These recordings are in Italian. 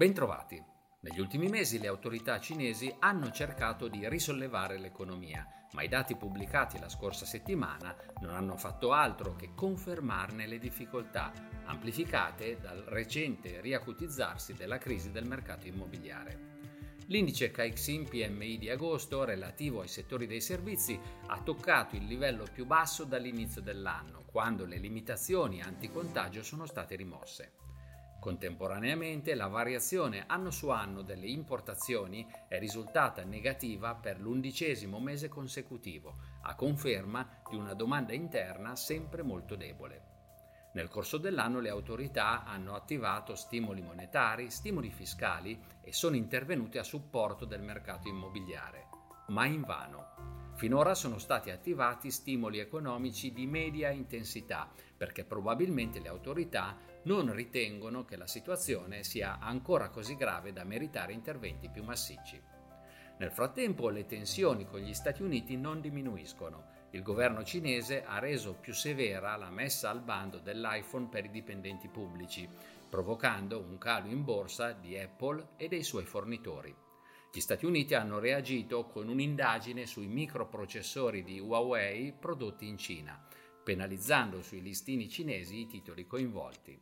Bentrovati. Negli ultimi mesi le autorità cinesi hanno cercato di risollevare l'economia, ma i dati pubblicati la scorsa settimana non hanno fatto altro che confermarne le difficoltà, amplificate dal recente riacutizzarsi della crisi del mercato immobiliare. L'indice Caixin PMI di agosto, relativo ai settori dei servizi, ha toccato il livello più basso dall'inizio dell'anno, quando le limitazioni anticontagio sono state rimosse. Contemporaneamente la variazione anno su anno delle importazioni è risultata negativa per l'undicesimo mese consecutivo, a conferma di una domanda interna sempre molto debole. Nel corso dell'anno le autorità hanno attivato stimoli monetari, stimoli fiscali e sono intervenute a supporto del mercato immobiliare, ma invano. Finora sono stati attivati stimoli economici di media intensità perché probabilmente le autorità non ritengono che la situazione sia ancora così grave da meritare interventi più massicci. Nel frattempo le tensioni con gli Stati Uniti non diminuiscono. Il governo cinese ha reso più severa la messa al bando dell'iPhone per i dipendenti pubblici, provocando un calo in borsa di Apple e dei suoi fornitori. Gli Stati Uniti hanno reagito con un'indagine sui microprocessori di Huawei prodotti in Cina, penalizzando sui listini cinesi i titoli coinvolti.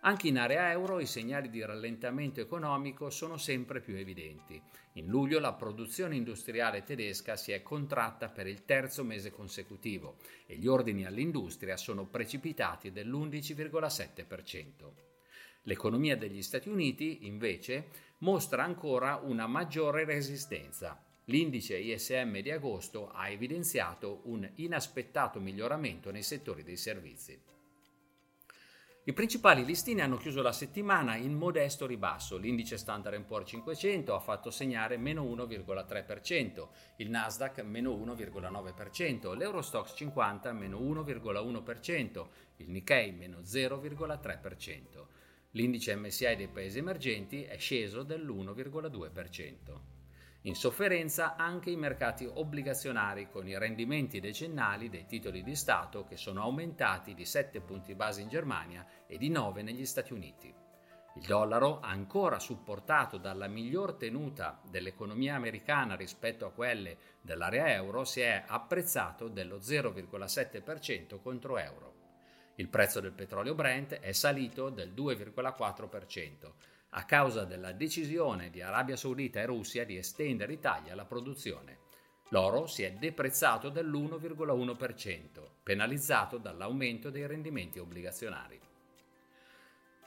Anche in area euro i segnali di rallentamento economico sono sempre più evidenti. In luglio la produzione industriale tedesca si è contratta per il terzo mese consecutivo e gli ordini all'industria sono precipitati dell'11,7%. L'economia degli Stati Uniti, invece, mostra ancora una maggiore resistenza. L'indice ISM di agosto ha evidenziato un inaspettato miglioramento nei settori dei servizi. I principali listini hanno chiuso la settimana in modesto ribasso. L'indice Standard Poor's 500 ha fatto segnare meno 1,3%, il Nasdaq meno 1,9%, l'Eurostox 50 meno 1,1%, il Nikkei meno 0,3%. L'indice MSI dei paesi emergenti è sceso dell'1,2%. In sofferenza anche i mercati obbligazionari con i rendimenti decennali dei titoli di Stato che sono aumentati di 7 punti base in Germania e di 9 negli Stati Uniti. Il dollaro, ancora supportato dalla miglior tenuta dell'economia americana rispetto a quelle dell'area euro, si è apprezzato dello 0,7% contro euro. Il prezzo del petrolio Brent è salito del 2,4% a causa della decisione di Arabia Saudita e Russia di estendere in Italia la produzione. L'oro si è deprezzato dell'1,1%, penalizzato dall'aumento dei rendimenti obbligazionari.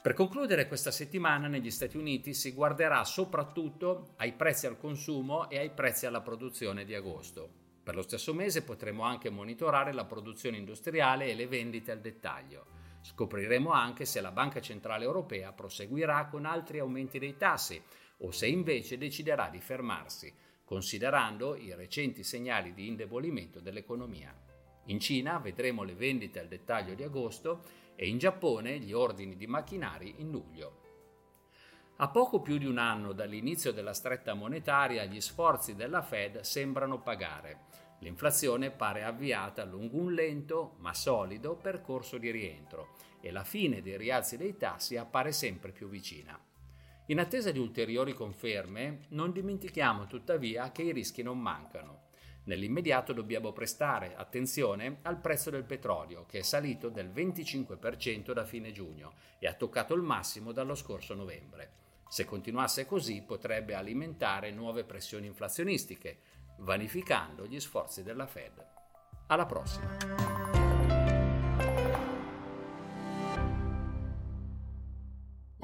Per concludere questa settimana negli Stati Uniti si guarderà soprattutto ai prezzi al consumo e ai prezzi alla produzione di agosto. Per lo stesso mese potremo anche monitorare la produzione industriale e le vendite al dettaglio. Scopriremo anche se la Banca Centrale Europea proseguirà con altri aumenti dei tassi o se invece deciderà di fermarsi, considerando i recenti segnali di indebolimento dell'economia. In Cina vedremo le vendite al dettaglio di agosto e in Giappone gli ordini di macchinari in luglio. A poco più di un anno dall'inizio della stretta monetaria, gli sforzi della Fed sembrano pagare. L'inflazione pare avviata lungo un lento ma solido percorso di rientro e la fine dei rialzi dei tassi appare sempre più vicina. In attesa di ulteriori conferme, non dimentichiamo tuttavia che i rischi non mancano. Nell'immediato dobbiamo prestare attenzione al prezzo del petrolio, che è salito del 25% da fine giugno e ha toccato il massimo dallo scorso novembre. Se continuasse così potrebbe alimentare nuove pressioni inflazionistiche, vanificando gli sforzi della Fed. Alla prossima!